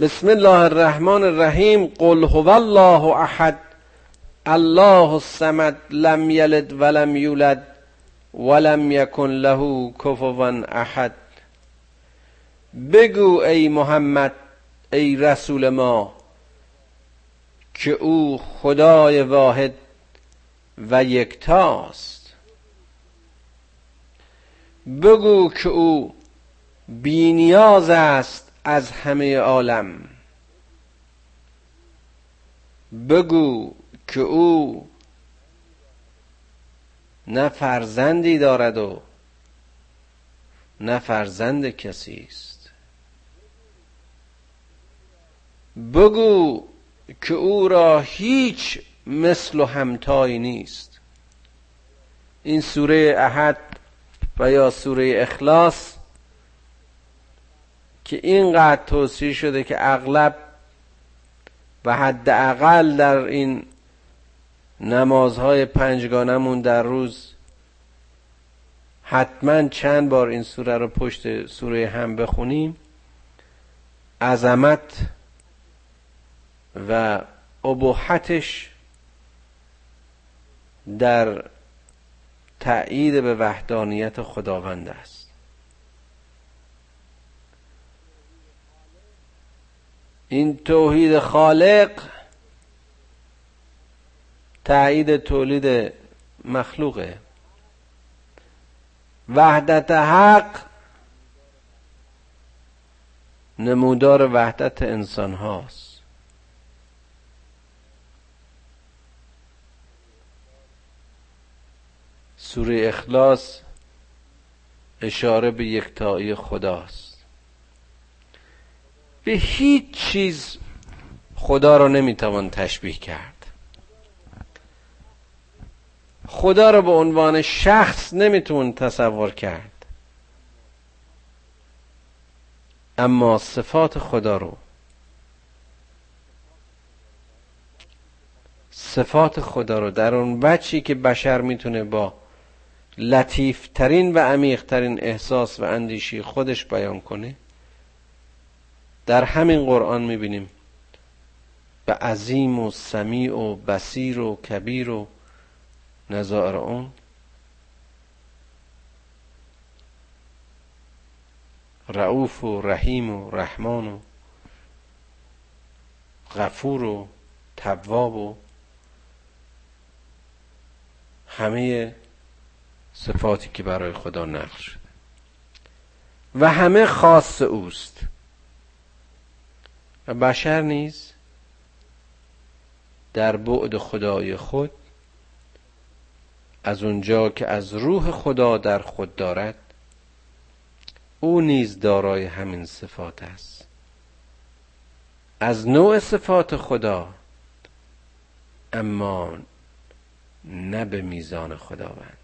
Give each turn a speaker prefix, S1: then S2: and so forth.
S1: بسم الله الرحمن الرحیم قل هو الله احد الله الصمد لم یلد ولم یولد ولم یکن له کفوا احد بگو ای محمد ای رسول ما که او خدای واحد و یکتاست بگو که او بینیاز است از همه عالم. بگو که او نه فرزندی دارد و نه فرزند کسی است. بگو که او را هیچ مثل و همتایی نیست. این سوره احد و یا سوره اخلاص که اینقدر توصیه شده که اغلب و حداقل در این نمازهای پنجگانمون در روز حتما چند بار این سوره رو پشت سوره هم بخونیم. عظمت و ابهتش در تأیید به وحدانیت خداوند است. این توحید خالق تایید تولید مخلوقه. وحدت حق نمودار وحدت انسان هاست. سوره اخلاص اشاره به یکتایی خداست. به هیچ چیز خدا را نمی‌توان تشبیه کرد. خدا رو به عنوان شخص نمیتون تصور کرد. اما صفات خدا رو صفات خدا رو در اون بچی که بشر می‌تونه با لطیفترین و عمیقترین احساس و اندیشی خودش بیان کنه در همین قرآن می‌بینیم به عظیم و سمیع و بسیر و کبیر و نظائر اون. رعوف و رحیم و رحمان و غفور و تواب و همه صفاتی که برای خدا نقل شده. و همه خاص اوست. و بشر نیز در بعد خدای خود از اونجا که از روح خدا در خود دارد او نیز دارای همین صفات است. از نوع صفات خدا اما نه به میزان خداوند.